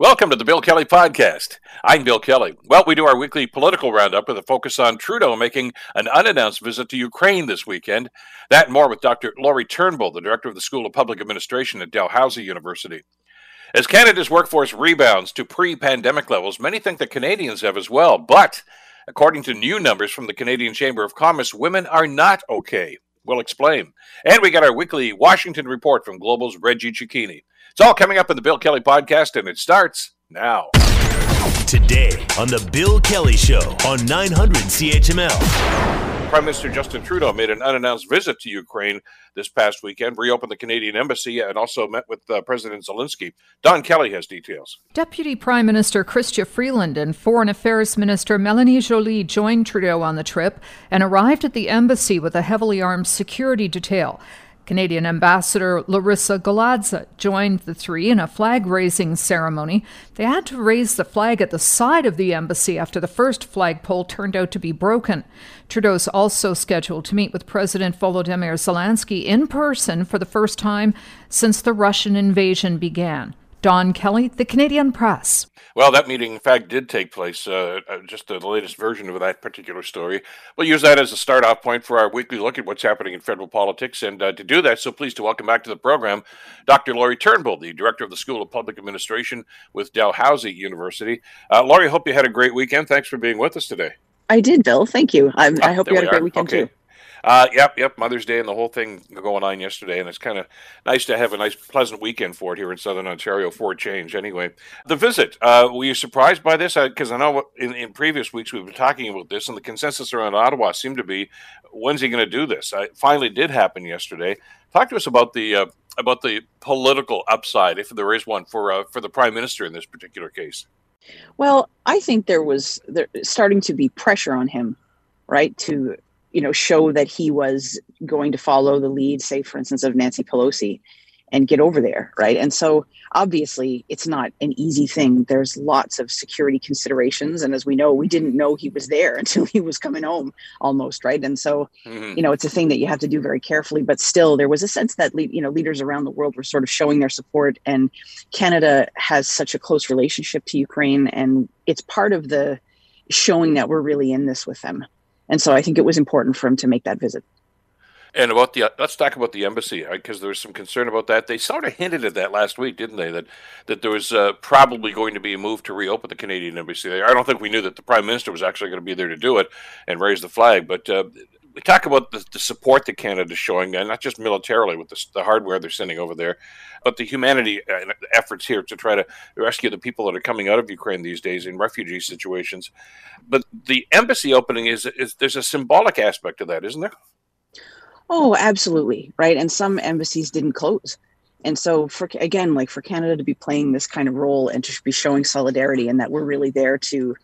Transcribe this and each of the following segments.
Welcome to the Bill Kelly Podcast. I'm Bill Kelly. Well, we do our weekly political roundup with a focus on Trudeau making an unannounced visit to Ukraine this weekend. That and more with Dr. Lori Turnbull, the director of the School of Public Administration at Dalhousie University. As Canada's workforce rebounds to pre pandemic levels, many think that Canadians have as well. But according to new numbers from the Canadian Chamber of Commerce, women are not okay. We'll explain. And we got our weekly Washington report from Global's Reggie Cecchini. It's all coming up in the Bill Kelly podcast, and it starts now. Today on the Bill Kelly Show on 900 CHML. Prime Minister Justin Trudeau made an unannounced visit to Ukraine this past weekend, reopened the Canadian embassy, and also met with uh, President Zelensky. Don Kelly has details. Deputy Prime Minister Chrystia Freeland and Foreign Affairs Minister Melanie Joly joined Trudeau on the trip and arrived at the embassy with a heavily armed security detail. Canadian Ambassador Larissa Galadza joined the three in a flag raising ceremony. They had to raise the flag at the side of the embassy after the first flagpole turned out to be broken. Trudeau's also scheduled to meet with President Volodymyr Zelensky in person for the first time since the Russian invasion began. Don Kelly, The Canadian Press. Well, that meeting, in fact, did take place. Uh, uh just the latest version of that particular story. We'll use that as a start off point for our weekly look at what's happening in federal politics. And uh, to do that, so pleased to welcome back to the program Dr. Lori Turnbull, the director of the School of Public Administration with Dalhousie University. Uh, Lori, hope you had a great weekend. Thanks for being with us today. I did, Bill. Thank you. I, I hope you had a great weekend okay. too. Uh, yep, yep. Mother's Day and the whole thing going on yesterday, and it's kind of nice to have a nice, pleasant weekend for it here in Southern Ontario for a change. Anyway, the visit. Uh, were you surprised by this? Because uh, I know in, in previous weeks we've been talking about this, and the consensus around Ottawa seemed to be, when's he going to do this? Uh, it finally did happen yesterday. Talk to us about the uh, about the political upside, if there is one, for uh, for the prime minister in this particular case. Well, I think there was there starting to be pressure on him, right, to you know, show that he was going to follow the lead, say, for instance, of Nancy Pelosi and get over there, right? And so obviously it's not an easy thing. There's lots of security considerations. And as we know, we didn't know he was there until he was coming home almost, right? And so, mm-hmm. you know, it's a thing that you have to do very carefully, but still there was a sense that, you know, leaders around the world were sort of showing their support and Canada has such a close relationship to Ukraine and it's part of the showing that we're really in this with them. And so I think it was important for him to make that visit. And about the let's talk about the embassy because there was some concern about that. They sort of hinted at that last week, didn't they? That that there was uh, probably going to be a move to reopen the Canadian embassy there. I don't think we knew that the prime minister was actually going to be there to do it and raise the flag. But uh, we talk about the, the support that Canada's showing, and not just militarily with the, the, hardware they're sending over there, but the humanity uh, efforts here to try to rescue the people that are coming out of Ukraine these days in refugee situations. But the embassy opening is, is there's a symbolic aspect to that, isn't there? Oh, absolutely, right. And some embassies didn't close. And so, for again, like for Canada to be playing this kind of role and to be showing solidarity and that we're really there to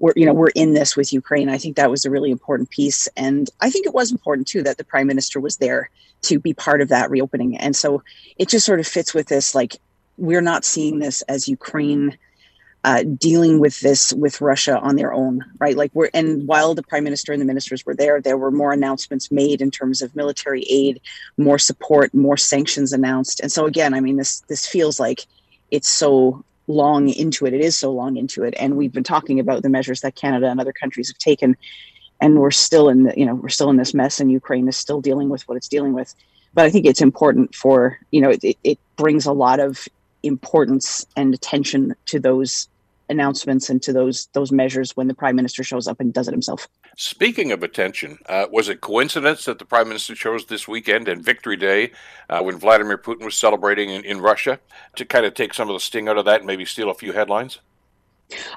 we're you know we're in this with Ukraine. I think that was a really important piece, and I think it was important too that the prime minister was there to be part of that reopening. And so it just sort of fits with this like we're not seeing this as Ukraine uh, dealing with this with Russia on their own, right? Like we're and while the prime minister and the ministers were there, there were more announcements made in terms of military aid, more support, more sanctions announced. And so again, I mean, this this feels like it's so long into it. It is so long into it, and we've been talking about the measures that Canada and other countries have taken, and we're still in the, you know we're still in this mess, and Ukraine is still dealing with what it's dealing with. But I think it's important for you know it, it brings a lot of importance and attention to those announcements and to those those measures when the prime minister shows up and does it himself. Speaking of attention, uh, was it coincidence that the prime minister chose this weekend and Victory Day, uh, when Vladimir Putin was celebrating in, in Russia, to kind of take some of the sting out of that and maybe steal a few headlines?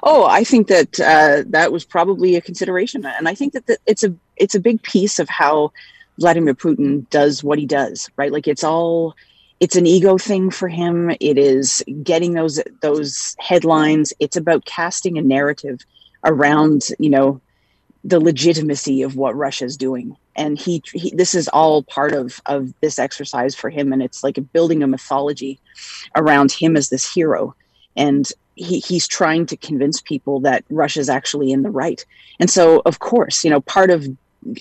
Oh, I think that uh, that was probably a consideration, and I think that the, it's a it's a big piece of how Vladimir Putin does what he does. Right, like it's all it's an ego thing for him. It is getting those those headlines. It's about casting a narrative around you know the legitimacy of what russia's doing. And he, he this is all part of of this exercise for him. And it's like building a mythology around him as this hero. And he, he's trying to convince people that russia's actually in the right. And so of course you know part of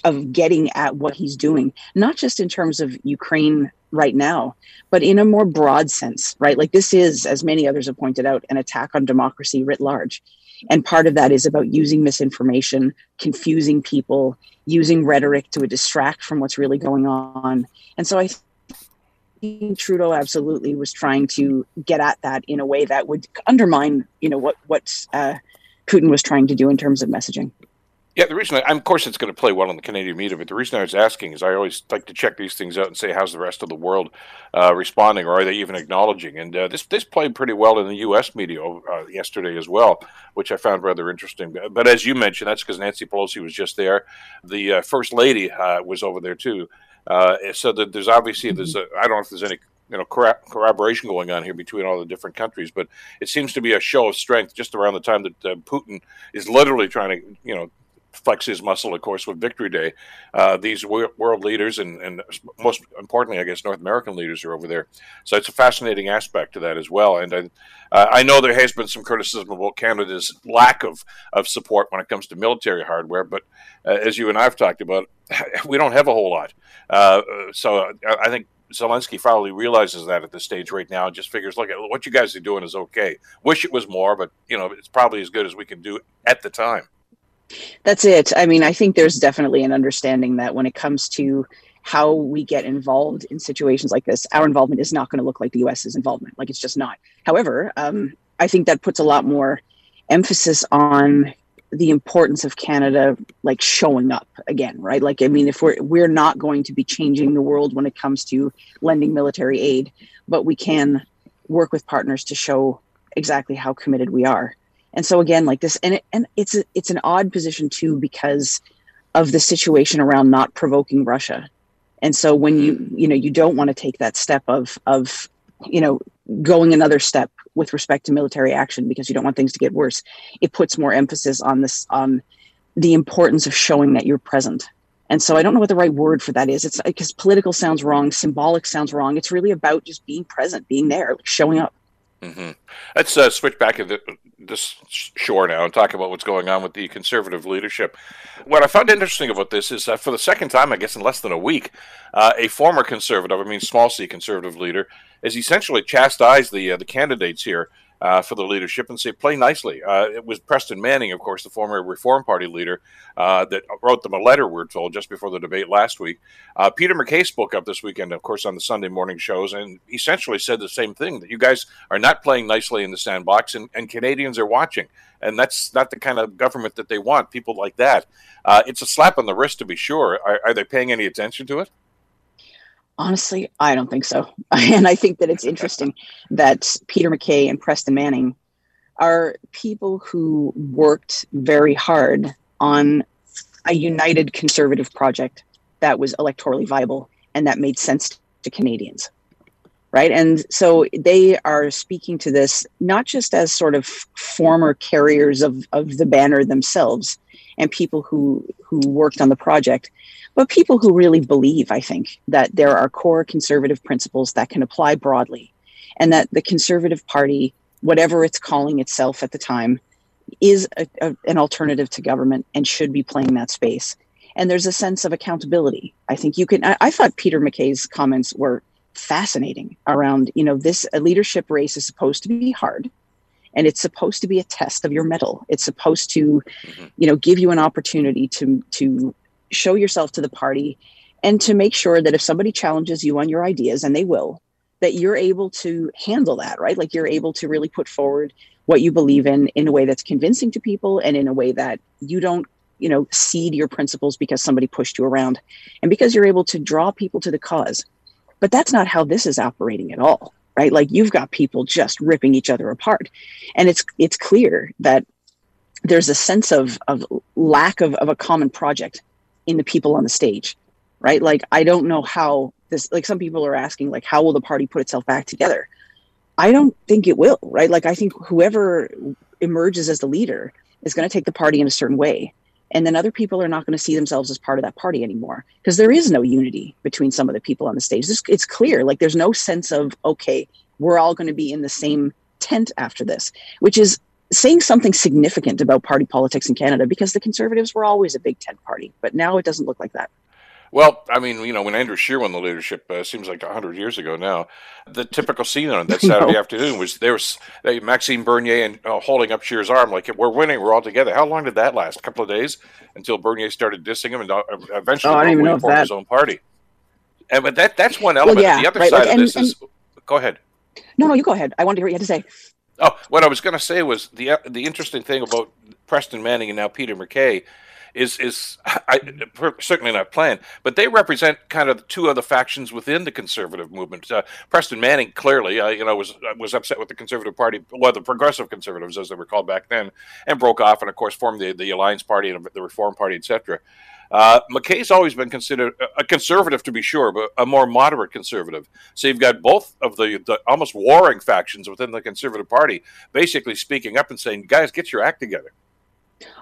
of getting at what he's doing not just in terms of ukraine right now, but in a more broad sense, right? Like this is, as many others have pointed out, an attack on democracy writ large. And part of that is about using misinformation, confusing people, using rhetoric to distract from what's really going on. And so I think Trudeau absolutely was trying to get at that in a way that would undermine, you know, what what uh, Putin was trying to do in terms of messaging. Yeah, the reason, I, of course, it's going to play well in the Canadian media, but the reason I was asking is I always like to check these things out and say, how's the rest of the world uh, responding, or are they even acknowledging? And uh, this this played pretty well in the U.S. media uh, yesterday as well, which I found rather interesting. But as you mentioned, that's because Nancy Pelosi was just there. The uh, First Lady uh, was over there too. Uh, so that there's obviously there's a, I don't know if there's any you know corroboration going on here between all the different countries, but it seems to be a show of strength just around the time that Putin is literally trying to you know flex his muscle, of course, with Victory Day. Uh, these world leaders and, and most importantly, I guess, North American leaders are over there. So it's a fascinating aspect to that as well. And I, uh, I know there has been some criticism about Canada's lack of, of support when it comes to military hardware, but uh, as you and I have talked about, we don't have a whole lot. Uh, so I think Zelensky probably realizes that at this stage right now and just figures, look, what you guys are doing is okay. Wish it was more, but you know, it's probably as good as we can do at the time. That's it. I mean, I think there's definitely an understanding that when it comes to how we get involved in situations like this, our involvement is not going to look like the US's involvement. Like it's just not. However, um, I think that puts a lot more emphasis on the importance of Canada like showing up again, right? Like I mean if we're we're not going to be changing the world when it comes to lending military aid, but we can work with partners to show exactly how committed we are and so again like this and it, and it's a, it's an odd position too because of the situation around not provoking russia. And so when you you know you don't want to take that step of of you know going another step with respect to military action because you don't want things to get worse it puts more emphasis on this on the importance of showing that you're present. And so i don't know what the right word for that is. It's because political sounds wrong symbolic sounds wrong. It's really about just being present being there showing up Mm-hmm. Let's uh, switch back to this shore now and talk about what's going on with the conservative leadership. What I found interesting about this is that for the second time, I guess in less than a week, uh, a former conservative, I mean small c conservative leader, has essentially chastised the uh, the candidates here uh, for the leadership and say, play nicely. Uh, it was Preston Manning, of course, the former Reform Party leader, uh, that wrote them a letter, we're told, just before the debate last week. Uh, Peter MacKay spoke up this weekend, of course, on the Sunday morning shows and essentially said the same thing that you guys are not playing nicely in the sandbox and, and Canadians are watching. And that's not the kind of government that they want, people like that. Uh, it's a slap on the wrist, to be sure. Are, are they paying any attention to it? Honestly, I don't think so. And I think that it's interesting that Peter MacKay and Preston Manning are people who worked very hard on a united conservative project that was electorally viable and that made sense to Canadians. Right. And so they are speaking to this not just as sort of former carriers of, of the banner themselves and people who who worked on the project, but people who really believe, I think, that there are core conservative principles that can apply broadly, and that the Conservative Party, whatever it's calling itself at the time, is a, a, an alternative to government and should be playing that space. And there's a sense of accountability. I think you can. I, I thought Peter MacKay's comments were fascinating around, you know, this leadership race is supposed to be hard and it's supposed to be a test of your mettle it's supposed to mm-hmm. you know give you an opportunity to to show yourself to the party and to make sure that if somebody challenges you on your ideas and they will that you're able to handle that right? Like you're able to really put forward what you believe in in a way that's convincing to people and in a way that you don't you know cede your principles because somebody pushed you around and because you're able to draw people to the cause. But that's not how this is operating at all right? Like you've got people just ripping each other apart. And it's it's clear that there's a sense of of lack of, of a common project in the people on the stage, right? Like, I don't know how this, like, some people are asking, like, how will the party put itself back together? I don't think it will, right? Like, I think whoever emerges as the leader is going to take the party in a certain way. And then other people are not going to see themselves as part of that party anymore because there is no unity between some of the people on the stage. It's, it's clear, like, there's no sense of, okay, we're all going to be in the same tent after this, which is saying something significant about party politics in Canada because the Conservatives were always a big tent party, but now it doesn't look like that. Well, I mean, you know, when Andrew Scheer won the leadership, uh, seems like hundred years ago now. The typical scene on that Saturday afternoon was there was uh, Maxime Bernier and uh, holding up Scheer's arm like we're winning, we're all together. How long did that last? A couple of days until Bernier started dissing him and uh, eventually oh, I don't even know formed his own party. And but that that's one element. Well, yeah, the other right, side like, of and, this and, is go ahead. No, no, you go ahead. I wanted to hear what you had to say. Oh, what I was going to say was the uh, the interesting thing about Preston Manning and now Peter MacKay is is I, certainly not planned, but they represent kind of two other factions within the conservative movement. Uh, Preston Manning clearly, uh, you know, was was upset with the Conservative Party, well, the Progressive Conservatives as they were called back then, and broke off, and of course formed the the Alliance Party and the Reform Party, etc. Uh, MacKay's always been considered a conservative, to be sure, but a more moderate conservative. So you've got both of the, the, almost warring factions within the Conservative Party basically speaking up and saying, guys, get your act together.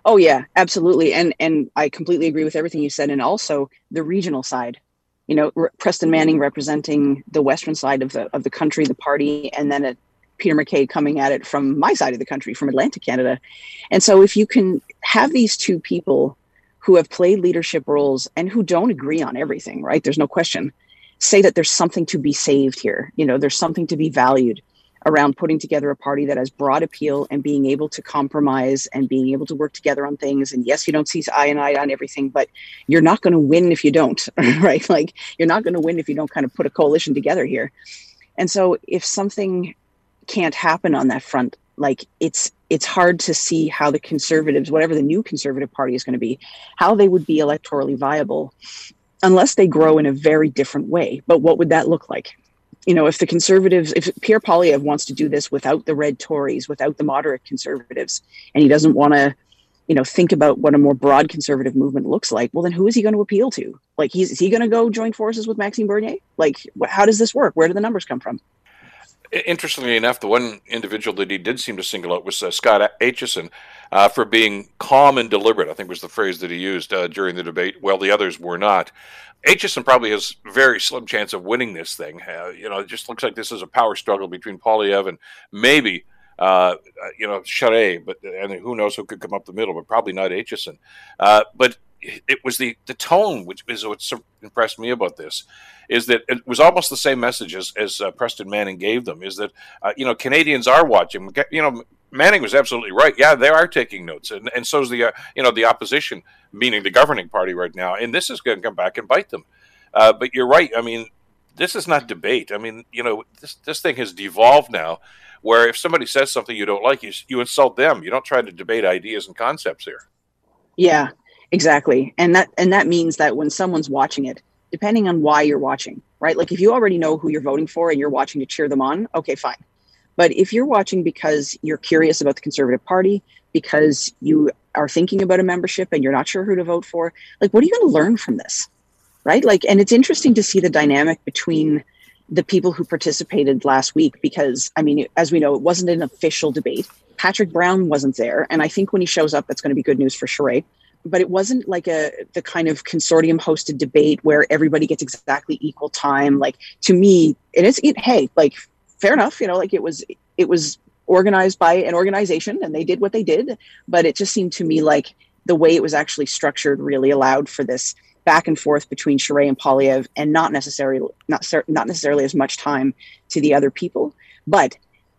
Oh yeah, absolutely, and and I completely agree with everything you said, and also the regional side. You know, Preston Manning representing the western side of the of the country, the party, and then a Peter MacKay coming at it from my side of the country, from Atlantic Canada. And so, if you can have these two people who have played leadership roles and who don't agree on everything, right? There's no question. Say that there's something to be saved here. You know, there's something to be valued around putting together a party that has broad appeal and being able to compromise and being able to work together on things. And yes, you don't see eye and eye on everything, but you're not going to win if you don't, right? Like you're not going to win if you don't kind of put a coalition together here. And so if something can't happen on that front, like it's it's hard to see how the conservatives, whatever the new conservative party is going to be, how they would be electorally viable unless they grow in a very different way. But what would that look like? You know, if the conservatives, if Pierre Poilievre wants to do this without the red Tories, without the moderate conservatives, and he doesn't want to, you know, think about what a more broad conservative movement looks like, well, then who is he going to appeal to? Like, he's, is he going to go join forces with Maxime Bernier? Like, how does this work? Where do the numbers come from? Interestingly enough, the one individual that he did seem to single out was uh, Scott Aitchison uh, for being calm and deliberate. I think was the phrase that he used uh, during the debate. While the others were not. Aitchison probably has very slim chance of winning this thing. Uh, you know, it just looks like this is a power struggle between Poilievre and maybe uh, you know Charest, but and who knows who could come up the middle, but probably not Aitchison. Uh, but it was the the tone which is what impressed me about this is that it was almost the same message as, as uh, Preston Manning gave them is that uh, you know Canadians are watching. You know Manning was absolutely right. Yeah they are taking notes and and so's the uh, you know the opposition meaning the governing party right now and this is going to come back and bite them. Uh, but you're right. I mean this is not debate. I mean you know this this thing has devolved now where if somebody says something you don't like you you insult them. You don't try to debate ideas and concepts here. Yeah Exactly. And that and that means that when someone's watching it, depending on why you're watching, right? Like if you already know who you're voting for and you're watching to cheer them on, okay, fine. But if you're watching because you're curious about the Conservative Party, because you are thinking about a membership and you're not sure who to vote for, like what are you going to learn from this? Right? Like and it's interesting to see the dynamic between the people who participated last week because I mean, as we know, it wasn't an official debate. Patrick Brown wasn't there, and I think when he shows up, that's going to be good news for Charest but it wasn't like a the kind of consortium hosted debate where everybody gets exactly equal time. Like to me it is it hey like fair enough you know like it was it was organized by an organization and they did what they did but it just seemed to me like the way it was actually structured really allowed for this back and forth between Charest and Poilievre and not necessarily not not necessarily as much time to the other people. But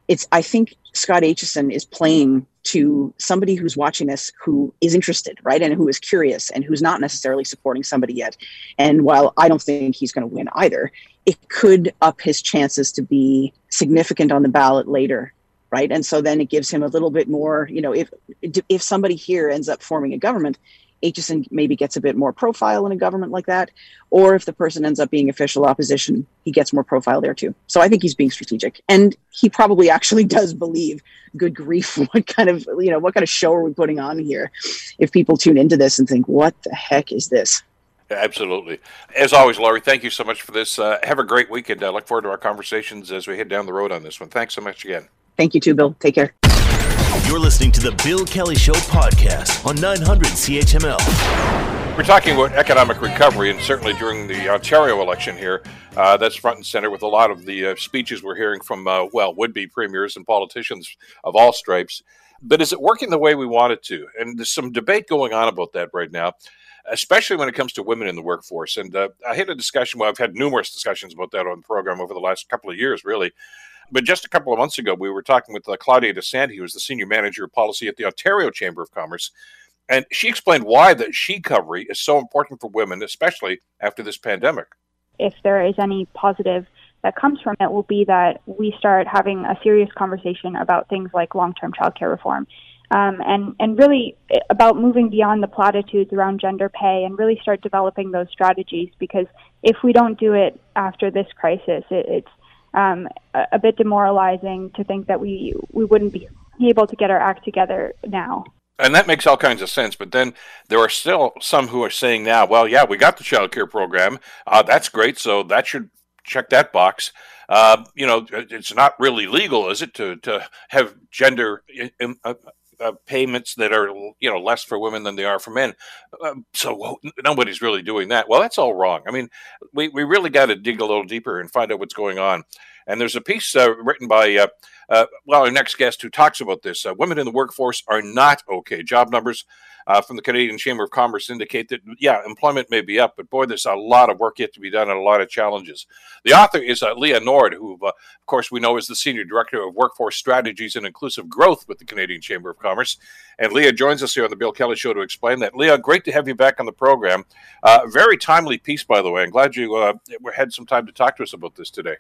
it's I think Scott Aitchison is playing to somebody who's watching this who is interested, right? And who is curious and who's not necessarily supporting somebody yet. And while I don't think he's going to win either, it could up his chances to be significant on the ballot later, right? And so then it gives him a little bit more, you know, if if somebody here ends up forming a government, Aitchison maybe gets a bit more profile in a government like that. Or if the person ends up being official opposition, he gets more profile there too. So I think he's being strategic. And he probably actually does believe, good grief, what kind of, you know, what kind of show are we putting on here? If people tune into this and think, what the heck is this? Absolutely. As always, Lori, thank you so much for this. Uh, have a great weekend. I look forward to our conversations as we head down the road on this one. Thanks so much again. Thank you too, Bill. Take care. You're listening to the Bill Kelly Show podcast on 900 CHML. We're talking about economic recovery, and certainly during the Ontario election here, uh, that's front and center with a lot of the uh, speeches we're hearing from, uh, well, would be premiers and politicians of all stripes. But is it working the way we want it to? And there's some debate going on about that right now. especially when it comes to women in the workforce. And uh, I had a discussion. Well, I've had numerous discussions about that on the program over the last couple of years, really. But just a couple of months ago, we were talking with uh, Claudia Dessanti, who is the senior manager of policy at the Ontario Chamber of Commerce. And she explained why the she recovery is so important for women, especially after this pandemic. If there is any positive that comes from it, will be that we start having a serious conversation about things like long term childcare reform. Um, and and really about moving beyond the platitudes around gender pay and really start developing those strategies because if we don't do it after this crisis, it, it's um, a, a, bit demoralizing to think that we we wouldn't be able to get our act together now. And that makes all kinds of sense. But then there are still some who are saying now, well, yeah, we got the child care program. Uh, that's great. So that should check that box. Uh, you know, it's not really legal, is it, to, to have gender in, uh, uh, payments that are you know less for women than they are for men. Um, so nobody's really doing that. Well, that's all wrong. I mean, we, we really got to dig a little deeper and find out what's going on. And there's a piece uh, written by uh, well, our next guest who talks about this. Uh, women in the workforce are not okay. Job numbers uh, from the Canadian Chamber of Commerce indicate that, yeah, employment may be up, but boy, there's a lot of work yet to be done and a lot of challenges. The author is uh, Leah Nord, who, uh, of course, we know is the Senior Director of Workforce Strategies and Inclusive Growth with the Canadian Chamber of Commerce. And Leah joins us here on the Bill Kelly Show to explain that. Leah, great to have you back on the program. Uh, very timely piece, by the way. I'm glad you had some time to talk to us about this today.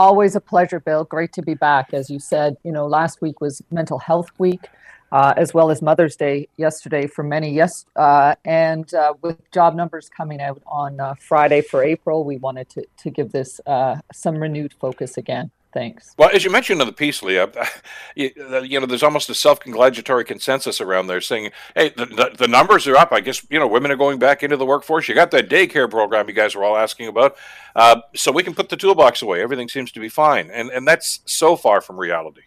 Always a pleasure, Bill. Great to be back. As you said, you know, last week was Mental Health Week uh, as well as Mother's Day yesterday for many. Yes, uh, and uh, with job numbers coming out on uh, Friday for April, we wanted to to give this uh, some renewed focus again. Thanks. Well, as you mentioned in the piece, Leah, you, you know, there's almost a self-congratulatory consensus around there saying, "Hey, the, the, the, numbers are up. I guess you know, women are going back into the workforce. You got that daycare program you guys were all asking about, uh, so we can put the toolbox away. Everything seems to be fine, and and that's so far from reality."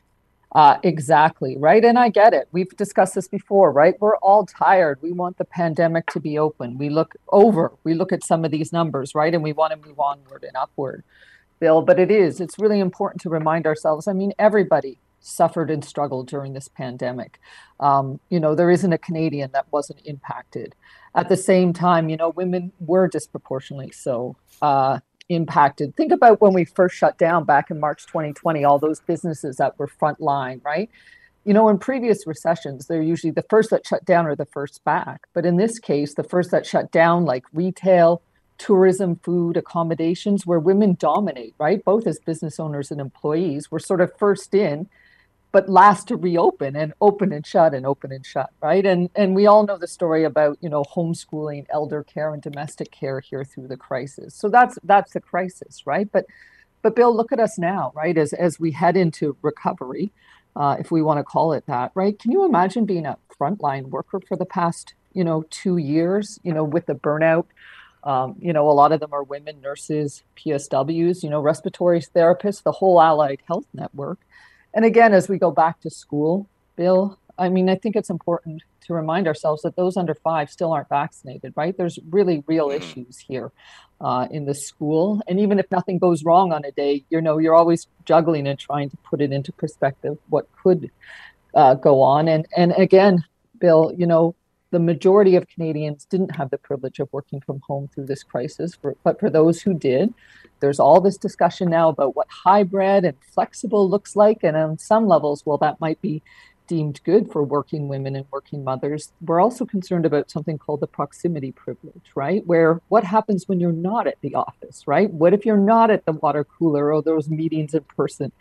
Uh, exactly, right? And I get it. We've discussed this before, right? We're all tired. We want the pandemic to be open. We look over, we look at some of these numbers, right? And we want to move onward and upward, Bill. But it is, it's really important to remind ourselves. I mean, everybody suffered and struggled during this pandemic. Um, you know, there isn't a Canadian that wasn't impacted. At the same time, you know, women were disproportionately so. Uh, impacted. Think about when we first shut down back in March 2020, all those businesses that were frontline, right? You know, in previous recessions, they're usually the first that shut down or the first back. But in this case, the first that shut down, like retail, tourism, food, accommodations, where women dominate, right? Both as business owners and employees, we're sort of first in but last to reopen and open and shut and open and shut right? And and we all know the story about you know homeschooling elder care and domestic care here through the crisis. So that's that's the crisis right? But but bill look at us now right as as we head into recovery uh, if we want to call it that right? Can you imagine being a frontline worker for the past you know two years you know with the burnout um, you know, a lot of them are women, nurses, PSWs, you know, respiratory therapists, the whole allied health network. And again, as we go back to school, Bill, I mean, I think it's important to remind ourselves that those under five still aren't vaccinated, right? There's really real mm-hmm. issues here uh, in the school. And even if nothing goes wrong on a day, you know, you're always juggling and trying to put it into perspective what could uh, go on. And, and again, Bill, you know, the majority of Canadians didn't have the privilege of working from home through this crisis, for, but for those who did, there's all this discussion now about what hybrid and flexible looks like. And on some levels, well, that might be deemed good for working women and working mothers. We're also concerned about something called the proximity privilege, right? Where what happens when you're not at the office, right? What if you're not at the water cooler or those meetings in person?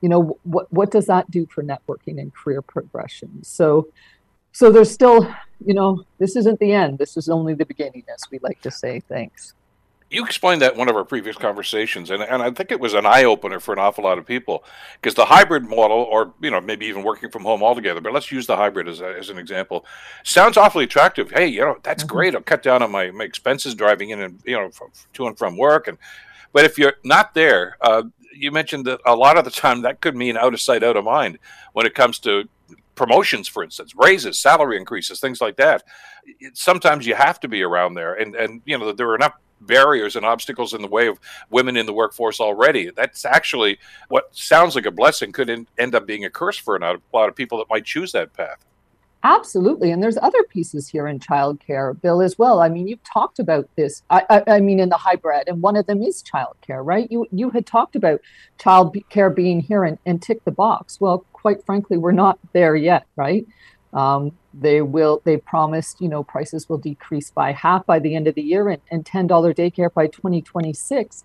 You know, what, what does that do for networking and career progression? So, so there's still, you know, this isn't the end. This is only the beginning, as we like to say. Thanks. You explained that in one of our previous conversations, and, and I think it was an eye opener for an awful lot of people because the hybrid model, or you know maybe even working from home altogether, but let's use the hybrid as, a, as an example, sounds awfully attractive. Hey, you know that's mm-hmm. great. I'll cut down on my, my expenses driving in and you know from, to and from work, and but if you're not there, uh, you mentioned that a lot of the time that could mean out of sight, out of mind when it comes to promotions, for instance, raises, salary increases, things like that. Sometimes you have to be around there, and and you know there are enough barriers and obstacles in the way of women in the workforce already. That's actually what sounds like a blessing could in, end up being a curse for a lot of people that might choose that path. Absolutely. And there's other pieces here in childcare, Bill, as well. I mean, you've talked about this. I, I, I, mean, in the hybrid, and one of them is childcare, right? You you had talked about childcare being here and, and tick the box. Well, quite frankly, we're not there yet, right? Um, they will. They promised, you know, prices will decrease by half by the end of the year, and, and ten dollar daycare by 2026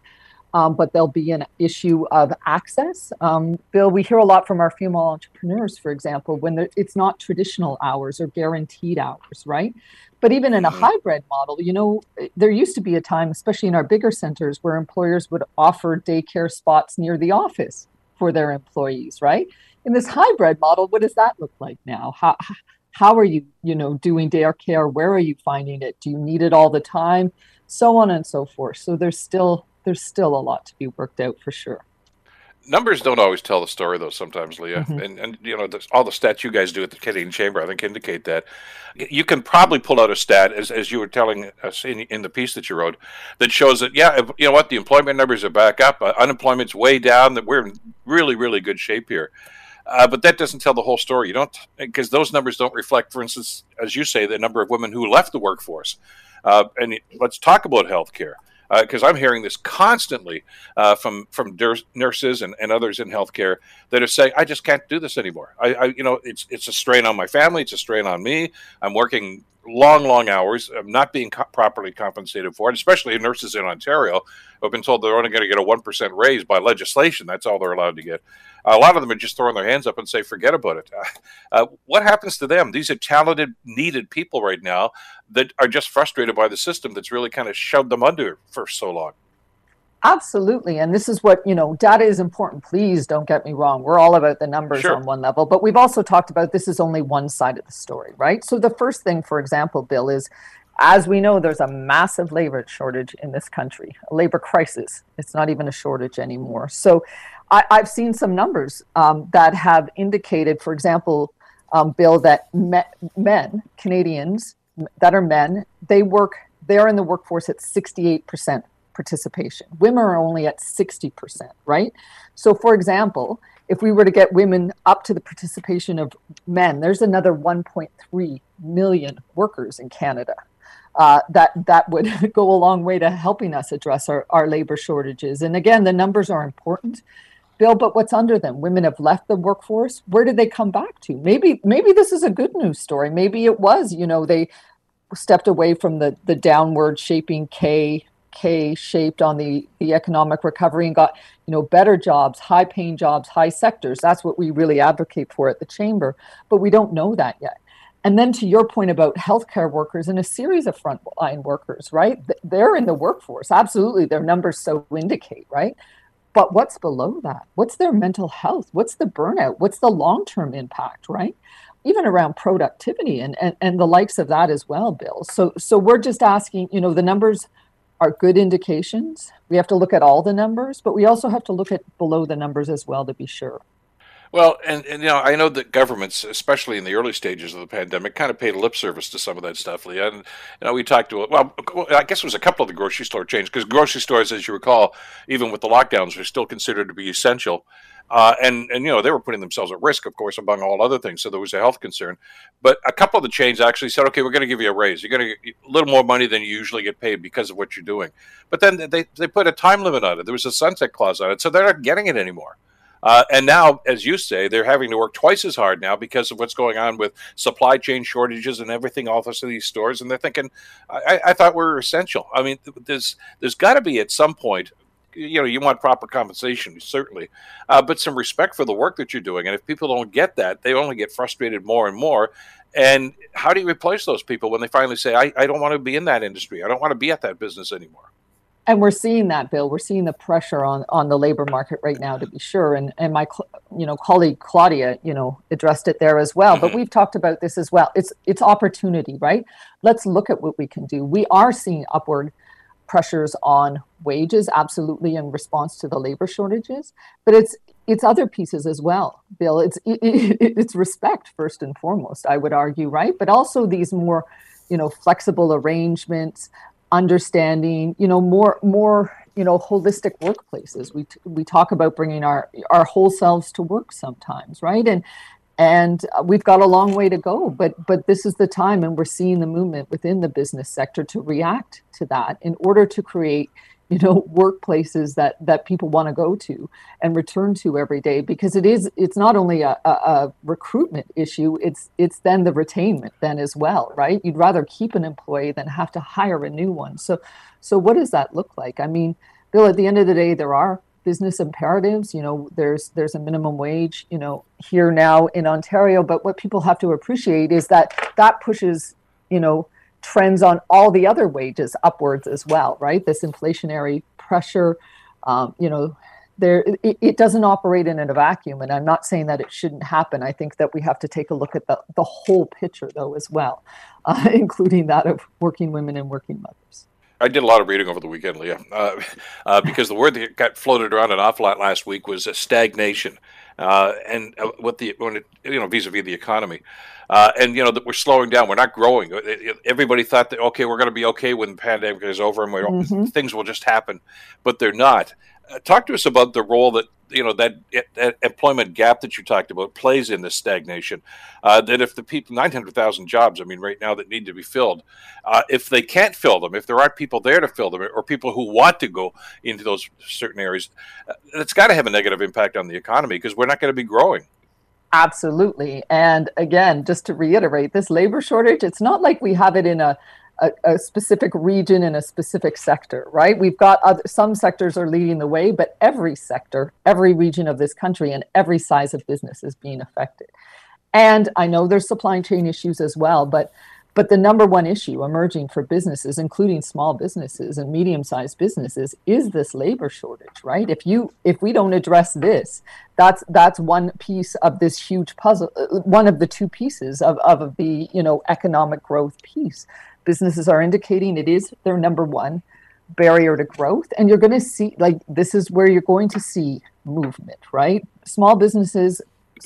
um, but there'll be an issue of access. Um, Bill, we hear a lot from our female entrepreneurs, for example, when it's not traditional hours or guaranteed hours, right? But even in a mm-hmm. hybrid model, you know, there used to be a time, especially in our bigger centers, where employers would offer daycare spots near the office for their employees, right? In this hybrid model, what does that look like now? How, how are you, you know, doing daycare? Where are you finding it? Do you need it all the time? So on and so forth. So there's still there's still a lot to be worked out for sure. Numbers don't always tell the story, though. Sometimes, Leah, mm-hmm. and and you know all the stats you guys do at the Canadian Chamber, I think, indicate that. You can probably pull out a stat, as, as you were telling us in, in the piece that you wrote, that shows that yeah, you know what, the employment numbers are back up, uh, unemployment's way down, that we're in really really good shape here. Uh, but that doesn't tell the whole story. You don't because those numbers don't reflect, for instance, as you say, the number of women who left the workforce. Uh, and let's talk about healthcare because uh, I'm hearing this constantly uh, from from nurses and, and others in healthcare that are saying, "I just can't do this anymore. I, I, you know, it's it's a strain on my family. It's a strain on me. I'm working long, long hours. I'm not being co- properly compensated for it. Especially nurses in Ontario have been told they're only going to get a one percent raise by legislation. That's all they're allowed to get. A lot of them are just throwing their hands up and say, "Forget about it." Uh, what happens to them? These are talented, needed people right now that are just frustrated by the system that's really kind of shoved them under for so long. Absolutely. And this is what, you know, data is important. Please don't get me wrong. We're all about the numbers sure. on one level, but we've also talked about this is only one side of the story, right? So the first thing, for example, Bill, is as we know, there's a massive labor shortage in this country, a labor crisis. It's not even a shortage anymore. So I, have seen some numbers um, that have indicated, for example, um, Bill, that me- men, Canadians that are men, they work, they're in the workforce at 68% participation. Women are only at 60%, right? So, for example, if we were to get women up to the participation of men, there's another 1.3 million workers in Canada. Uh, that that would go a long way to helping us address our, our labor shortages. And again, the numbers are important Bill, but what's under them? Women have left the workforce. Where did they come back to? Maybe maybe this is a good news story. Maybe it was, you know, they stepped away from the the downward shaping K K shaped on the the economic recovery and got, you know, better jobs, high paying jobs, high sectors. That's what we really advocate for at the chamber, but we don't know that yet. And then to your point about healthcare workers and a series of frontline workers, right? They're in the workforce. Absolutely, their numbers so indicate, right? But what's below that? What's their mental health? What's the burnout? What's the long term impact, right? Even around productivity and, and, and the likes of that as well, Bill. So so we're just asking, you know, the numbers are good indications. We have to look at all the numbers, but we also have to look at below the numbers as well to be sure. Well, and, and, you know, I know that governments, especially in the early stages of the pandemic, kind of paid lip service to some of that stuff, Leah. And you know, we talked to well, I guess it was a couple of the grocery store chains because grocery stores, as you recall, even with the lockdowns, are still considered to be essential. Uh, and and you know they were putting themselves at risk, of course, among all other things. So there was a health concern. But a couple of the chains actually said, "Okay, we're going to give you a raise. You're going to get a little more money than you usually get paid because of what you're doing." But then they they put a time limit on it. There was a sunset clause on it, so they're not getting it anymore. Uh, and now, as you say, they're having to work twice as hard now because of what's going on with supply chain shortages and everything off of these stores. And they're thinking, I, I thought we are essential. I mean, there's there's got to be at some point, you know, you want proper compensation, certainly, uh, but some respect for the work that you're doing. And if people don't get that, they only get frustrated more and more. And how do you replace those people when they finally say, I, I don't want to be in that industry. I don't want to be at that business anymore and we're seeing that bill we're seeing the pressure on on the labor market right now to be sure and and my you know colleague claudia you know addressed it there as well but mm-hmm. we've talked about this as well it's it's opportunity right let's look at what we can do we are seeing upward pressures on wages absolutely in response to the labor shortages. But it's it's other pieces as well bill. It's it, it's respect first and foremost i would argue right? But also these more you know flexible arrangements understanding you know more more you know holistic workplaces. We we talk about bringing our our whole selves to work sometimes right? And and uh, we've got a long way to go but but this is the time and we're seeing the movement within the business sector to react to that in order to create you know workplaces that that people want to go to and return to every day. Because it is it's not only a, a, a, recruitment issue it's it's then the retainment then as well right? You'd rather keep an employee than have to hire a new one. So so what does that look like? I mean bill at the end of the day there are business imperatives you know there's there's a minimum wage you know here now in ontario but what people have to appreciate is that that pushes you know trends on all the other wages upwards as well, right? This inflationary pressure, um, you know, there it, it, doesn't operate in a vacuum, and I'm not saying that it shouldn't happen. I think that we have to take a look at the the whole picture though as well, uh, including that of working women and working mothers. I did a lot of reading over the weekend, Leah, uh, uh, because the word that got floated around an awful lot last week was stagnation, uh, and uh, what the when it, you know vis-a-vis the economy, uh, and you know that we're slowing down, we're not growing. Everybody thought that okay, we're going to be okay when the pandemic is over, and mm-hmm. things will just happen, but they're not. Uh, talk to us about the role that you know that, that, employment gap that you talked about plays in this stagnation. Uh, that if the people, nine hundred thousand jobs, I mean, right now that need to be filled, uh, if they can't fill them, if there aren't people there to fill them, or people who want to go into those certain areas, uh, it's got to have a negative impact on the economy because we're not going to be growing. Absolutely, and again, just to reiterate, this labor shortage, it's not like we have it in a a, a, specific region in a specific sector, right? We've got other, some sectors are leading the way, but every sector, every region of this country, and every size of business is being affected. And I know there's supply chain issues as well, but but the number one issue emerging for businesses, including small businesses and medium-sized businesses, is this labor shortage, right? If you if we don't address this, that's that's one piece of this huge puzzle, uh, one of the two pieces of, of the you know economic growth piece businesses are indicating it is their number one barrier to growth. And you're going to see like this is where you're going to see movement right? Small businesses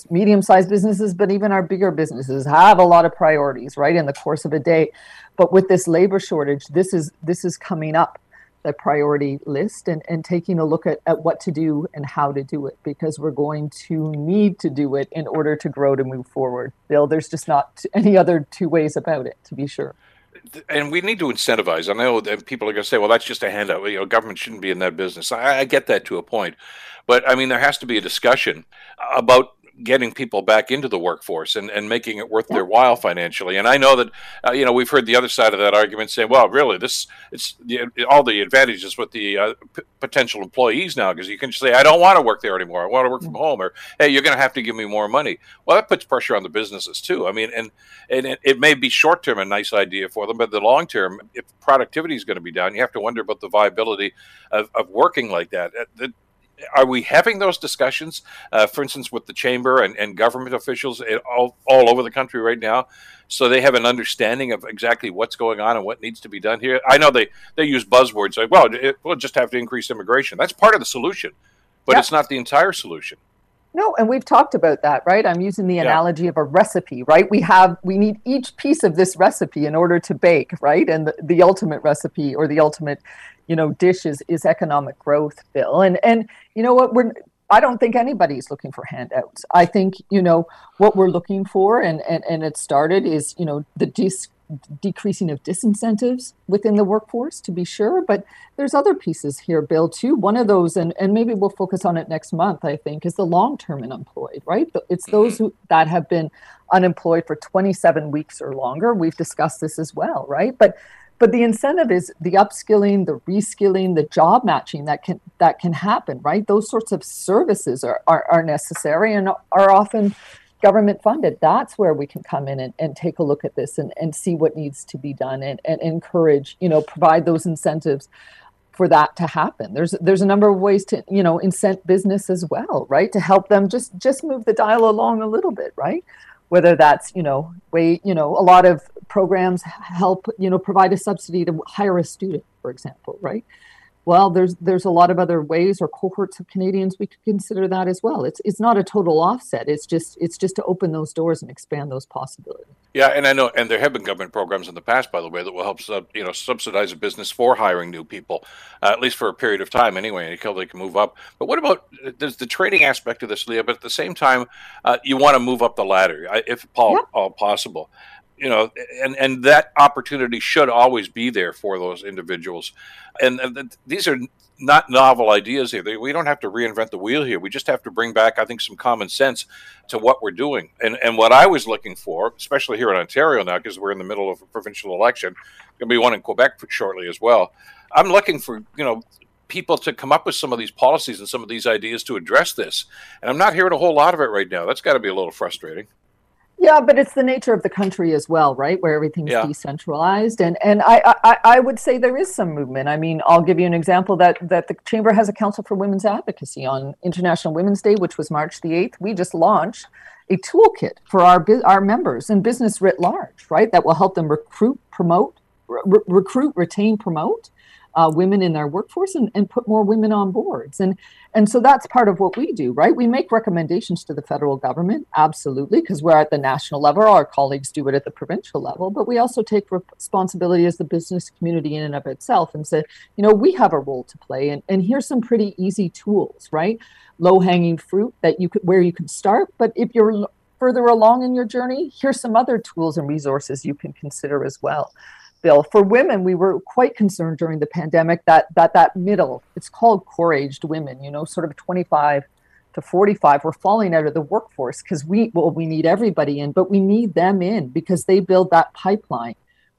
medium-sized businesses but even our bigger businesses have a lot of priorities right in the course of a day. But with this labor shortage this is this is coming up the priority list and, and taking a look at, at what to do and how to do it because we're going to need to do it in order to grow to move forward. Bill there's just not any other two ways about it to be sure and we need to incentivize. I know that people are going to say, "Well, that's just a handout." You know, government shouldn't be in that business. I, I get that to a point, but I mean, there has to be a discussion about getting people back into the workforce and, and making it worth yeah. their while financially. And I know that uh, you know we've heard the other side of that argument saying, well, really, this it's the, all the advantages with the uh, p- potential employees now because you can say, I don't want to work there anymore. I want to work from home, or hey, you're going to have to give me more money. Well, that puts pressure on the businesses too. I mean, and and it, it may be short term a nice idea for them, but the long term, if productivity is going to be down, you have to wonder about the viability of, of working like that. Uh, are we having those discussions, uh, for instance, with the chamber and, and government officials all, all over the country right now, so they have an understanding of exactly what's going on and what needs to be done here? I know they, they use buzzwords like, well, it, we'll just have to increase immigration. That's part of the solution, but it's not the entire solution. No, and we've talked about that, right? I'm using the analogy yeah. of a recipe, right? We have we need each piece of this recipe in order to bake, right? And the, the ultimate recipe or the ultimate you know dish is is economic growth bill and and you know what we're I don't think anybody's looking for handouts. I think you know what we're looking for, and and, and it started is you know the dis- decreasing of disincentives within the workforce, to be sure. But there's other pieces here, Bill, too. One of those, and and maybe we'll focus on it next month. I think is the long-term unemployed. Right, it's those mm-hmm. who that have been unemployed for 27 weeks or longer. We've discussed this as well, right? But but the incentive is the upskilling the reskilling the job matching that can that can happen right? Those sorts of services are, are, are necessary and are often government funded. That's where we can come in and, and take a look at this and, and see what needs to be done and, and encourage you know provide those incentives for that to happen. There's there's a number of ways to you know incent business as well right? To help them just just move the dial along a little bit right whether that's you know way you know a lot of programs help you know provide a subsidy to hire a student for example right well, there's there's a lot of other ways or cohorts of Canadians we could consider that as well. It's it's not a total offset. It's just it's just to open those doors and expand those possibilities. Yeah, and I know, and there have been government programs in the past, by the way, that will help sub, you know subsidize a business for hiring new people, uh, at least for a period of time anyway, until they can move up. But what about there's the training aspect of this, Leah? But at the same time, uh, you want to move up the ladder, if all, all possible you know, and and that opportunity should always be there for those individuals. And, and these are not novel ideas here. We don't have to reinvent the wheel here. We just have to bring back, I think, some common sense to what we're doing. And and what I was looking for, especially here in Ontario now, because we're in the middle of a provincial election, going to be one in Quebec shortly as well. I'm looking for you know people to come up with some of these policies and some of these ideas to address this. And I'm not hearing a whole lot of it right now. That's got to be a little frustrating. Yeah, but it's the nature of the country as well, right? Where everything's yeah. decentralized, and and I, I I would say there is some movement. I mean, I'll give you an example that that the chamber has a council for women's advocacy on International Women's Day, which was March the eighth. We just launched a toolkit for our our members and business writ large, right? That will help them recruit, promote, re- recruit, retain, promote, uh, women in their workforce and, and put more women on boards. And and so that's part of what we do, right? We make recommendations to the federal government, absolutely, because we're at the national level. Our colleagues do it at the provincial level, but we also take responsibility as the business community in and of itself and say, you know, we have a role to play, and, and here's some pretty easy tools, right? Low hanging fruit that you could where you can start, but if you're further along in your journey, here's some other tools and resources you can consider as well bill. For women we were quite concerned during the pandemic that that that middle it's called core aged women you know sort of 25 to 45 we're falling out of the workforce because we well we need everybody in but we need them in because they build that pipeline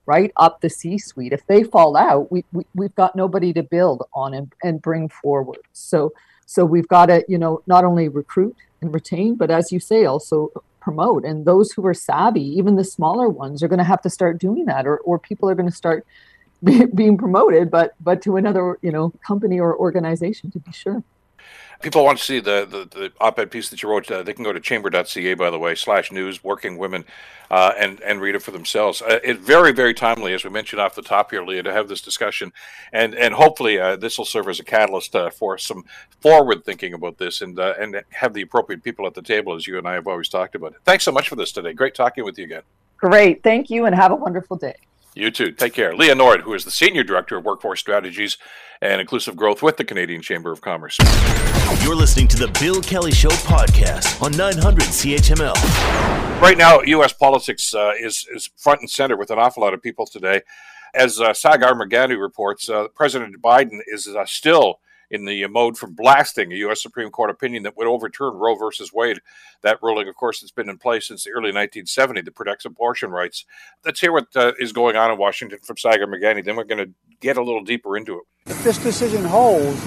right up the c suite if they fall out we, we we've got nobody to build on and, and bring forward. So so we've got to you know not only recruit and retain but as you say also promote. And those who are savvy even the smaller ones are going to have to start doing that or, or people are going to start be, being promoted but but to another you know company or organization to be sure people want to see the, the, the, op-ed piece that you wrote, uh, they can go to chamber.ca, by the way, slash news, working women, uh, and, and read it for themselves. Uh, it's very, very timely, as we mentioned off the top here, Leah, to have this discussion. And, and hopefully uh, this will serve as a catalyst uh, for some forward thinking about this and, uh, and have the appropriate people at the table, as you and I have always talked about. Thanks so much for this today. Great talking with you again. Great. Thank you, and have a wonderful day. You too. Take care. Leah Nord, who is the Senior Director of Workforce Strategies and Inclusive Growth with the Canadian Chamber of Commerce. You're listening to the Bill Kelly Show podcast on 900 CHML. Right now, U.S. politics uh, is, is front and center with an awful lot of people today. As uh, Sagar Meghani reports, uh, President Biden is uh, still in the mode from blasting a U.S. Supreme Court opinion that would overturn Roe versus Wade. That ruling, of course, has been in place since the early 1970s that protects abortion rights. Let's hear what uh, is going on in Washington from Sagar Meghani. Then we're going to get a little deeper into it. If this decision holds,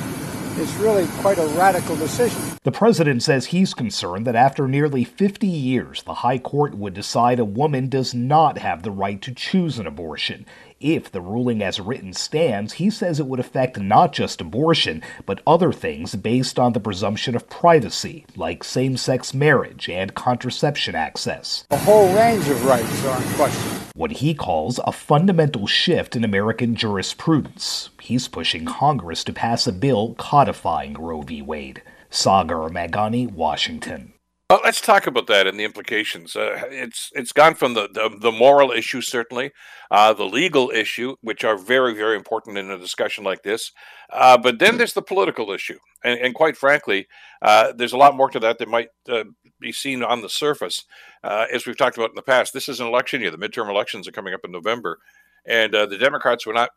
it's really quite a radical decision. The president says he's concerned that after nearly 50 years, the High Court would decide a woman does not have the right to choose an abortion. If the ruling as written stands, he says it would affect not just abortion, but other things based on the presumption of privacy, like same sex marriage and contraception access. A whole range of rights are in question. What he calls a fundamental shift in American jurisprudence. He's pushing Congress to pass a bill codifying Roe v. Wade. Sagar Meghani, Washington. Well, let's talk about that and the implications. Uh, it's it's gone from the the, the moral issue certainly, uh, the legal issue, which are very very important in a discussion like this, uh, but then there's the political issue, and, and quite frankly, uh, there's a lot more to that that might uh, be seen on the surface, uh, as we've talked about in the past. This is an election year; the midterm elections are coming up in November, and the Democrats were not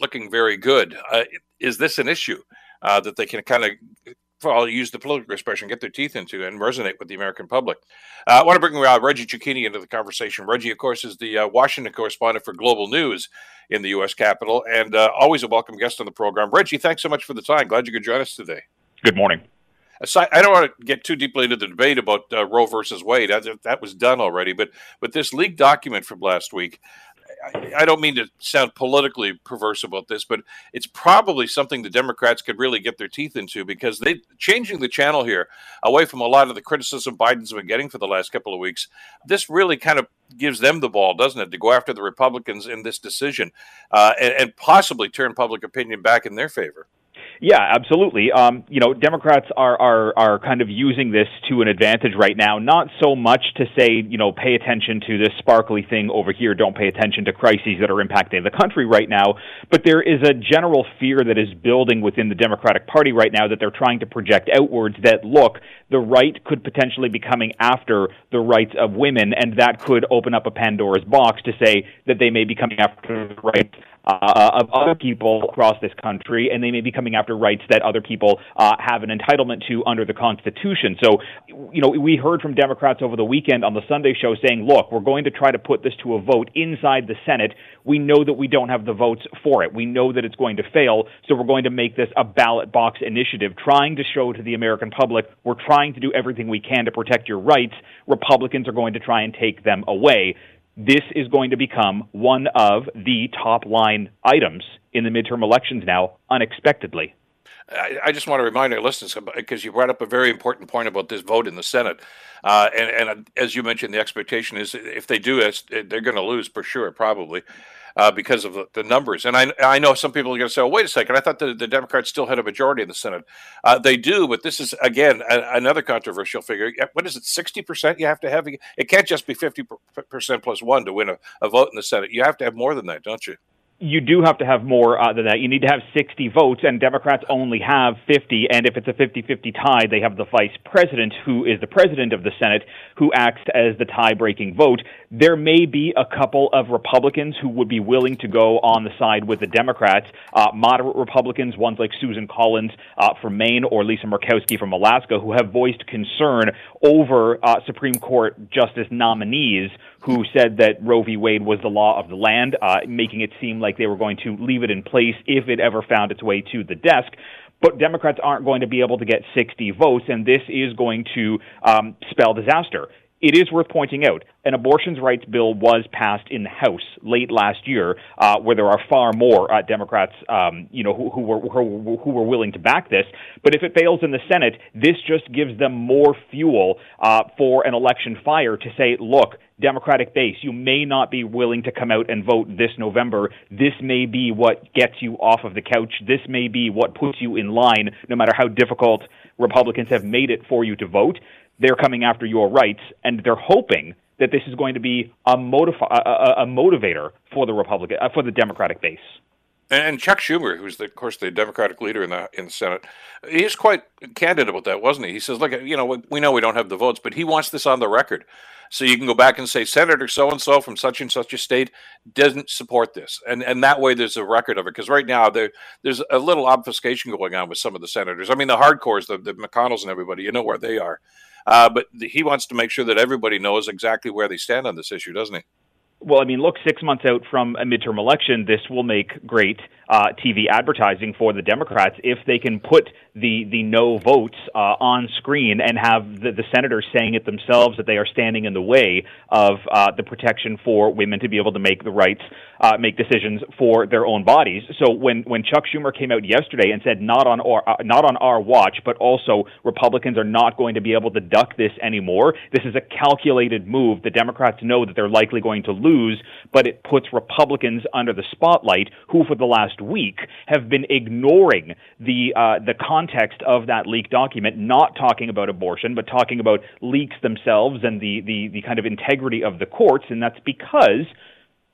looking very good. is this an issue that they can kind of I'll use the political expression, get their teeth into and resonate with the American public. Uh, I want to bring uh, Reggie Cecchini into the conversation. Reggie, of course, is the uh, Washington correspondent for Global News in the U.S. Capitol and uh, always a welcome guest on the program. Reggie, thanks so much for the time. Glad you could join us today. Good morning. Aside, I don't want to get too deeply into the debate about uh, Roe versus Wade. That, that was done already, but but this leaked document from last week, I don't mean to sound politically perverse about this, but it's probably something the Democrats could really get their teeth into because they changing the channel here away from a lot of the criticism Biden's been getting for the last couple of weeks. This really kind of gives them the ball, doesn't it, to go after the Republicans in this decision uh, and, and possibly turn public opinion back in their favor. Yeah, absolutely. Um, you know, Democrats are, are are kind of using this to an advantage right now. Not so much to say, you know, pay attention to this sparkly thing over here. Don't pay attention to crises that are impacting the country right now. But there is a general fear that is building within the Democratic Party right now that they're trying to project outwards. That look, the right could potentially be coming after the rights of women, and that could open up a Pandora's box to say that they may be coming after the rights uh, of other people across this country, and they may be coming after rights that other people uh, have an entitlement to under the Constitution. So, you know, we heard from Democrats over the weekend on the Sunday show saying, look, we're going to try to put this to a vote inside the Senate. We know that we don't have the votes for it. We know that it's going to fail, so we're going to make this a ballot box initiative, trying to show to the American public we're trying to do everything we can to protect your rights. Republicans are going to try and take them away this is going to become one of the top line items in the midterm elections now, unexpectedly. I, I, just want to remind our listeners because you brought up a very important point about this vote in the Senate, uh, and, and, as you mentioned, the expectation is if they do they're going to lose for sure, probably uh, because of the, numbers. And I, I know some people are going to say, oh, wait a second, I thought the, the Democrats still had a majority in the Senate. Uh, they do, but this is, again, a, another controversial figure. What is it, 60% you have to have? It can't just be 50% plus one to win a, a vote in the Senate. You have to have more than that, don't you? You do have to have more uh, than that. You need to have 60 votes, and Democrats only have 50. And if it's a 50 50 tie, they have the vice president, who is the president of the Senate, who acts as the tie breaking vote. There may be a couple of Republicans who would be willing to go on the side with the Democrats, uh, moderate Republicans, ones like Susan Collins uh, from Maine or Lisa Murkowski from Alaska, who have voiced concern over uh, Supreme Court justice nominees who said that Roe v. Wade was the law of the land, uh, making it seem like they were going to leave it in place if it ever found its way to the desk. But Democrats aren't going to be able to get 60 votes, and this is going to um, spell disaster. It is worth pointing out an abortions rights bill was passed in the House late last year, uh, where there are far more uh, Democrats, um, you know, who, who, were who, who, were willing to back this. But if it fails in the Senate, this just gives them more fuel uh, for an election fire to say, look, Democratic base, you may not be willing to come out and vote this November. This may be what gets you off of the couch. This may be what puts you in line, no matter how difficult Republicans have made it for you to vote they're coming after your rights, and they're hoping that this is going to be a, a, a, a motivator for the Republican uh, for the Democratic base. And Chuck Schumer, who's the, of course the Democratic leader in the in the Senate, he's quite candid about that, wasn't he? He says, "Look, you know, we know we don't have the votes, but he wants this on the record, so you can go back and say Senator so and so from such and such a state doesn't support this, and and that way there's a record of it. Because right now there there's a little obfuscation going on with some of the senators. I mean, the hardcores, the, the McConnells and everybody, you know where they are. Uh, but he wants to make sure that everybody knows exactly where they stand on this issue, doesn't he? Well, I mean, look, six months out from a midterm election, this will make great uh, TV advertising for the Democrats if they can put the the no votes uh, on screen and have the, the senators saying it themselves that they are standing in the way of uh, the protection for women to be able to make the rights, uh, make decisions for their own bodies. So when when Chuck Schumer came out yesterday and said not on our uh, not on our watch, but also Republicans are not going to be able to duck this anymore. This is a calculated move. The Democrats know that they're likely going to lose, but it puts Republicans under the spotlight, who for the last week have been ignoring the uh, the context of that leaked document, not talking about abortion, but talking about leaks themselves and the, the, the kind of integrity of the courts, and that's because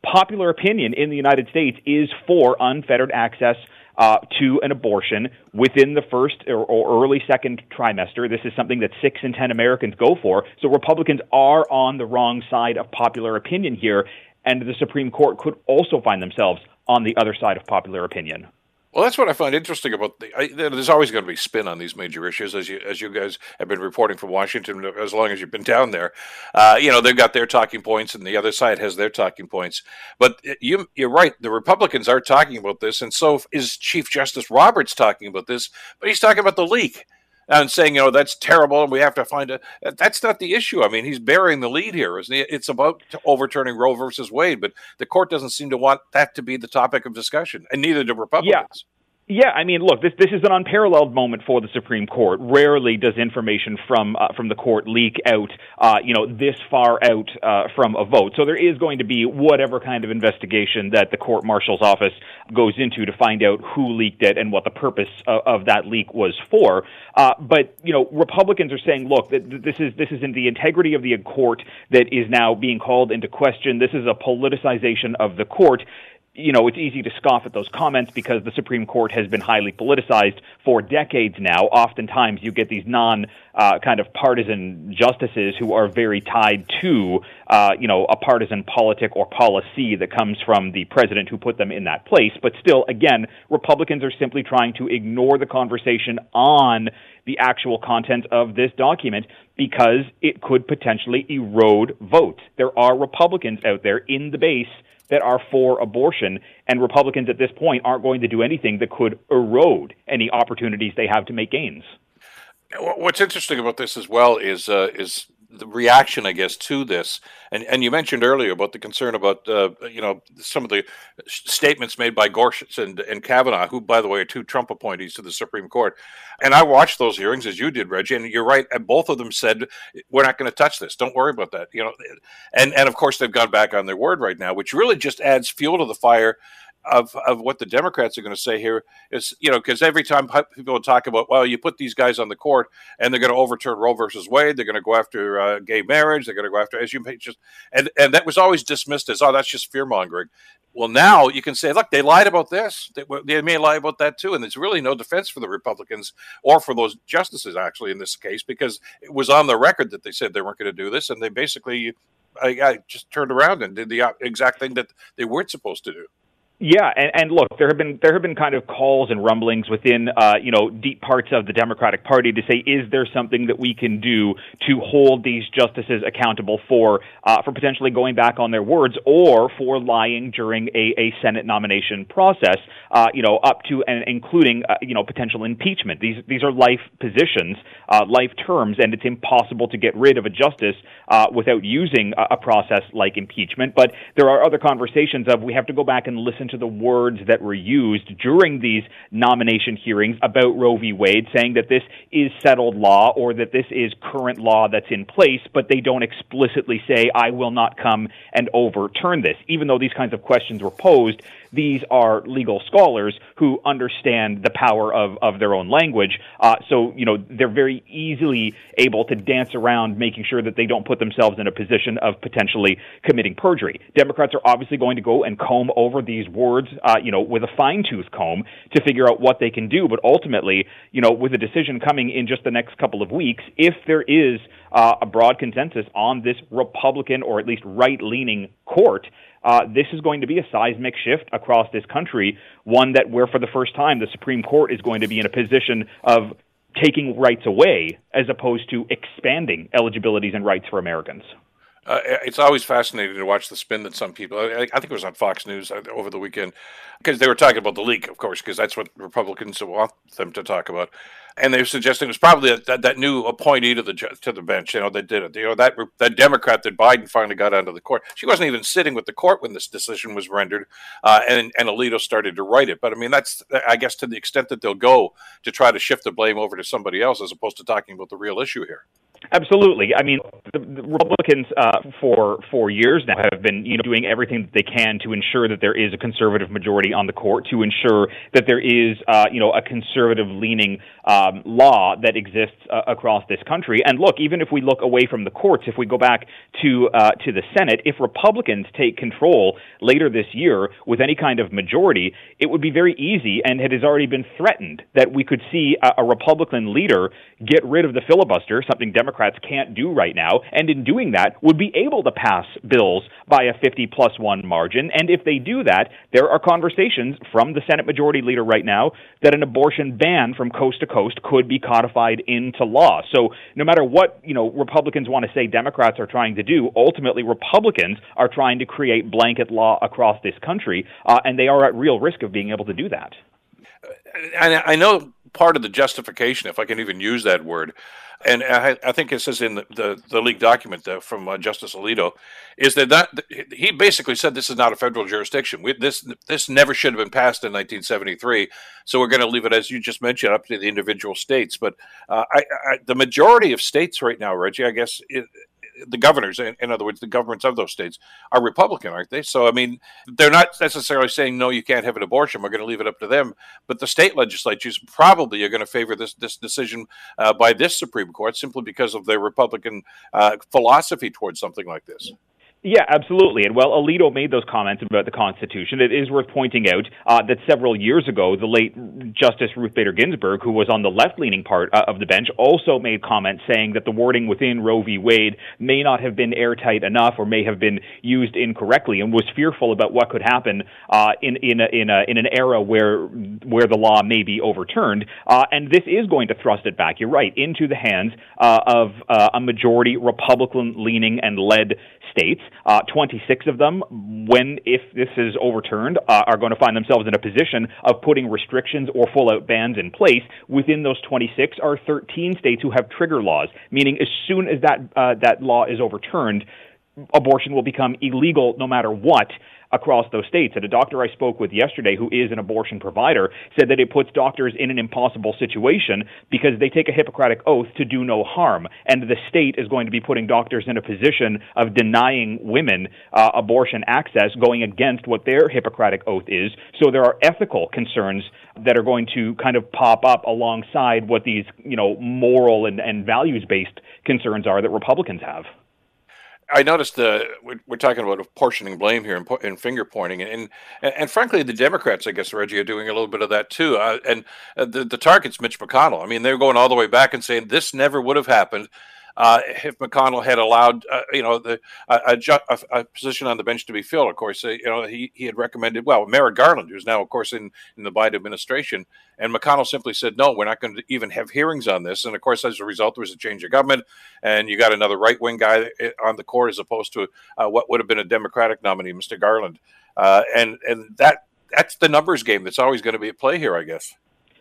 popular opinion in the United States is for unfettered access uh, to an abortion within the first or, or, early second trimester. This is something that six in ten Americans go for. So Republicans are on the wrong side of popular opinion here, and the Supreme Court could also find themselves on the other side of popular opinion. Well, that's what I find interesting about the. I, there's always going to be spin on these major issues, as you as you guys have been reporting from Washington as long as you've been down there. Uh, you know, they've got their talking points, and the other side has their talking points. But you you're right. The Republicans are talking about this, and so is Chief Justice Roberts talking about this. But he's talking about the leak and saying, you know, that's terrible and we have to find a. That's not the issue. I mean, he's bearing the lead here, isn't he? It's about overturning Roe versus Wade, but the court doesn't seem to want that to be the topic of discussion, and neither do Republicans. Yeah. Yeah, I mean, look, this this is an unparalleled moment for the Supreme Court. Rarely does information from uh, from the court leak out, uh, you know, this far out uh, from a vote. So there is going to be whatever kind of investigation that the court marshal's office goes into to find out who leaked it and what the purpose of, of that leak was for. Uh, but you know, Republicans are saying, look, that this is this is in the integrity of the court that is now being called into question. This is a politicization of the court you know, it's easy to scoff at those comments because the Supreme Court has been highly politicized for decades now. Oftentimes, you get these non uh, kind of partisan justices who are very tied to, uh, you know, a partisan politic or policy that comes from the president who put them in that place. But still, again, Republicans are simply trying to ignore the conversation on the actual content of this document because it could potentially erode votes. There are Republicans out there in the base that are for abortion, and Republicans at this point aren't going to do anything that could erode any opportunities they have to make gains. What's interesting about this as well is uh, is the reaction, I guess, to this, and and you mentioned earlier about the concern about uh, you know some of the statements made by Gorsuch and and Kavanaugh, who, by the way, are two Trump appointees to the Supreme Court. And I watched those hearings as you did, Reggie, and you're right. And both of them said, "We're not going to touch this. Don't worry about that." You know, and and of course they've gone back on their word right now, which really just adds fuel to the fire of of what the Democrats are going to say here is, you know, because every time people talk about, well, you put these guys on the court and they're going to overturn Roe versus Wade, they're going to go after uh, gay marriage, they're going to go after as you just and and that was always dismissed as, oh, that's just fear mongering. Well, now you can say, look, they lied about this. They, they, may lie about that too, and there's really no defense for the Republicans or for those justices actually in this case because it was on the record that they said they weren't going to do this, and they basically I, I just turned around and did the exact thing that they weren't supposed to do. Yeah, and, and look, there have been there have been kind of calls and rumblings within uh, you know deep parts of the Democratic Party to say, is there something that we can do to hold these justices accountable for uh, for potentially going back on their words or for lying during a, a Senate nomination process? Uh, you know, up to and including uh, you know potential impeachment. These these are life positions, uh, life terms, and it's impossible to get rid of a justice uh, without using a, a process like impeachment. But there are other conversations of we have to go back and listen listen to the words that were used during these nomination hearings about Roe v. Wade, saying that this is settled law or that this is current law that's in place, but they don't explicitly say, I will not come and overturn this. Even though these kinds of questions were posed, these are legal scholars who understand the power of, of their own language. Uh, so, you know, they're very easily able to dance around making sure that they don't put themselves in a position of potentially committing perjury. Democrats are obviously going to go and comb over these words, uh, you know, with a fine tooth comb to figure out what they can do. But ultimately, you know, with a decision coming in just the next couple of weeks, if there is uh, a broad consensus on this Republican or at least right leaning court, uh, this is going to be a seismic shift across this country, one that where for the first time the Supreme Court is going to be in a position of taking rights away as opposed to expanding eligibilities and rights for Americans. Uh, it's always fascinating to watch the spin that some people. I, I think it was on Fox News uh, over the weekend because they were talking about the leak, of course, because that's what Republicans want them to talk about and they were suggesting it was probably that, that new appointee to the to the bench. You know, that did it. You know, that that Democrat that Biden finally got onto the court. She wasn't even sitting with the court when this decision was rendered, uh, and and Alito started to write it. But I mean, that's I guess to the extent that they'll go to try to shift the blame over to somebody else as opposed to talking about the real issue here. Absolutely. I mean, the, the Republicans uh, for for years now have been you know doing everything that they can to ensure that there is a conservative majority on the court, to ensure that there is uh, you know a conservative leaning um, law that exists uh, across this country. And look, even if we look away from the courts, if we go back to uh, to the Senate, if Republicans take control later this year with any kind of majority, it would be very easy, and it has already been threatened that we could see a, a Republican leader get rid of the filibuster, something Democrats Democrats can't do right now, and in doing that, would be able to pass bills by a 50 plus one margin. And if they do that, there are conversations from the Senate Majority Leader right now that an abortion ban from coast to coast could be codified into law. So no matter what you know Republicans want to say Democrats are trying to do, ultimately Republicans are trying to create blanket law across this country, uh, and they are at real risk of being able to do that. I know part of the justification, if I can even use that word, and I, I, think it says in the, the, the leaked document from uh, Justice Alito, is that, that he basically said this is not a federal jurisdiction. We, this this never should have been passed in 1973. So we're going to leave it, as you just mentioned, up to the individual states. But uh, I, I, the majority of states right now, Reggie, I guess, it, the governors, in, in, other words, the governments of those states, are Republican, aren't they? So, I mean, they're not necessarily saying no, you can't have an abortion. We're going to leave it up to them. But the state legislatures probably are going to favor this this decision uh, by this Supreme Court simply because of their Republican uh, philosophy towards something like this. Yeah, absolutely. And well, Alito made those comments about the Constitution. It is worth pointing out uh, that several years ago, the late Justice Ruth Bader Ginsburg, who was on the left leaning part uh, of the bench, also made comments saying that the wording within Roe v. Wade may not have been airtight enough or may have been used incorrectly and was fearful about what could happen uh, in, in, a, in, a, in an era where, where the law may be overturned. Uh, and this is going to thrust it back, you're right, into the hands uh, of uh, a majority Republican leaning and led states. Uh, 26 of them, when if this is overturned, uh, are going to find themselves in a position of putting restrictions or full out bans in place. Within those 26 are 13 states who have trigger laws, meaning as soon as that uh, that law is overturned, abortion will become illegal no matter what across those states. And a doctor I spoke with yesterday, who is an abortion provider, said that it puts doctors in an impossible situation because they take a Hippocratic oath to do no harm. And the state is going to be putting doctors in a position of denying women uh, abortion access, going against what their Hippocratic oath is. So there are ethical concerns that are going to kind of pop up alongside what these, you know, moral and, and values based concerns are that Republicans have. I noticed uh, we're, we're, talking about apportioning blame here and, and, finger pointing, and, and and frankly, the Democrats, I guess, Reggie, are doing a little bit of that too. Uh, and uh, the the target's Mitch McConnell. I mean, they're going all the way back and saying this never would have happened uh, if McConnell had allowed, uh, you know, the a, a, a, position on the bench to be filled. Of course, uh, you know, he, he had recommended, well, Merrick Garland, who's now, of course, in, in the Biden administration, and McConnell simply said, no, we're not going to even have hearings on this. And of course, as a result, there was a change of government, and you got another right wing guy uh, on the court as opposed to uh, what would have been a Democratic nominee, Mr. Garland. Uh, and and that that's the numbers game that's always going to be at play here, I guess.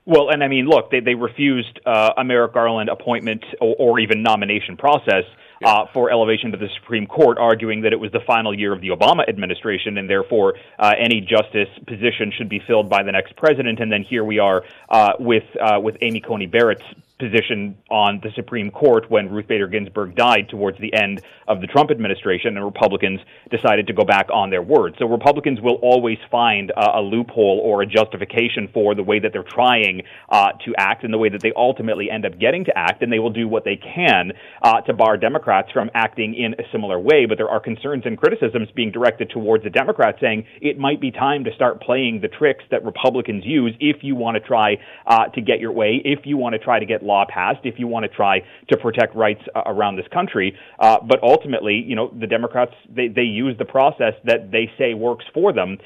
Well, and I mean, look, they, they refused uh, a Merrick Garland appointment or, or even nomination process uh, for elevation to the Supreme Court, arguing that it was the final year of the Obama administration and therefore uh, any justice position should be filled by the next president. And then here we are uh, with uh, with Amy Coney Barrett's position on the Supreme Court when Ruth Bader Ginsburg died towards the end of the Trump administration, and Republicans decided to go back on their word. So Republicans will always find a, a loophole or a justification for the way that they're trying uh, to act and the way that they ultimately end up getting to act, and they will do what they can uh, to bar Democrats from acting in a similar way. But there are concerns and criticisms being directed towards the Democrats saying it might be time to start playing the tricks that Republicans use if you want to try uh, to get your way, if you want to try to get law passed if you want to try to protect rights uh, around this country. Uh, but ultimately, you know, the Democrats they they use the process that they say works for them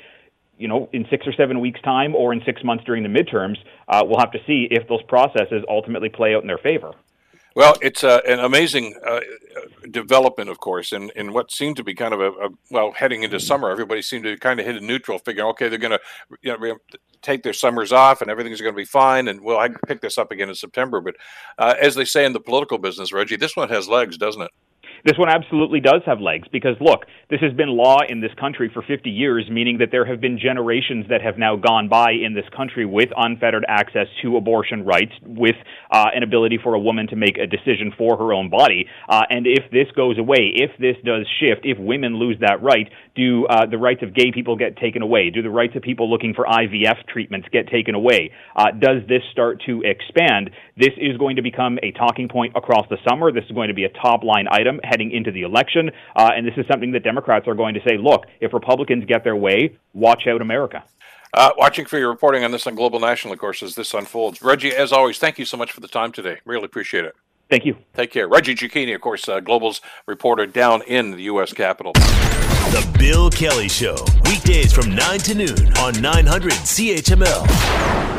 you know, in six or seven weeks' time or in six months during the midterms, uh, we'll have to see if those processes ultimately play out in their favor. Well, it's uh, an amazing uh, development, of course, in, in what seemed to be kind of a, a, well, heading into summer, everybody seemed to kind of hit a neutral, figuring, okay, they're going to you know, take their summers off and everything's going to be fine, and well, I pick this up again in September. But uh, as they say in the political business, Reggie, this one has legs, doesn't it? This one absolutely does have legs because, look, this has been law in this country for 50 years, meaning that there have been generations that have now gone by in this country with unfettered access to abortion rights, with uh, an ability for a woman to make a decision for her own body. Uh, and if this goes away, if this does shift, if women lose that right, do uh, the rights of gay people get taken away? Do the rights of people looking for IVF treatments get taken away? Uh, does this start to expand? This is going to become a talking point across the summer. This is going to be a top line item heading into the election. Uh, and this is something that Democrats are going to say look, if Republicans get their way, watch out America. Uh, watching for your reporting on this on Global National, of course, as this unfolds. Reggie, as always, thank you so much for the time today. Really appreciate it. Thank you. Take care. Reggie Cecchini, of course, uh, Global's reporter down in the U.S. Capitol. The Bill Kelly Show, weekdays from 9 to noon on 900 CHML.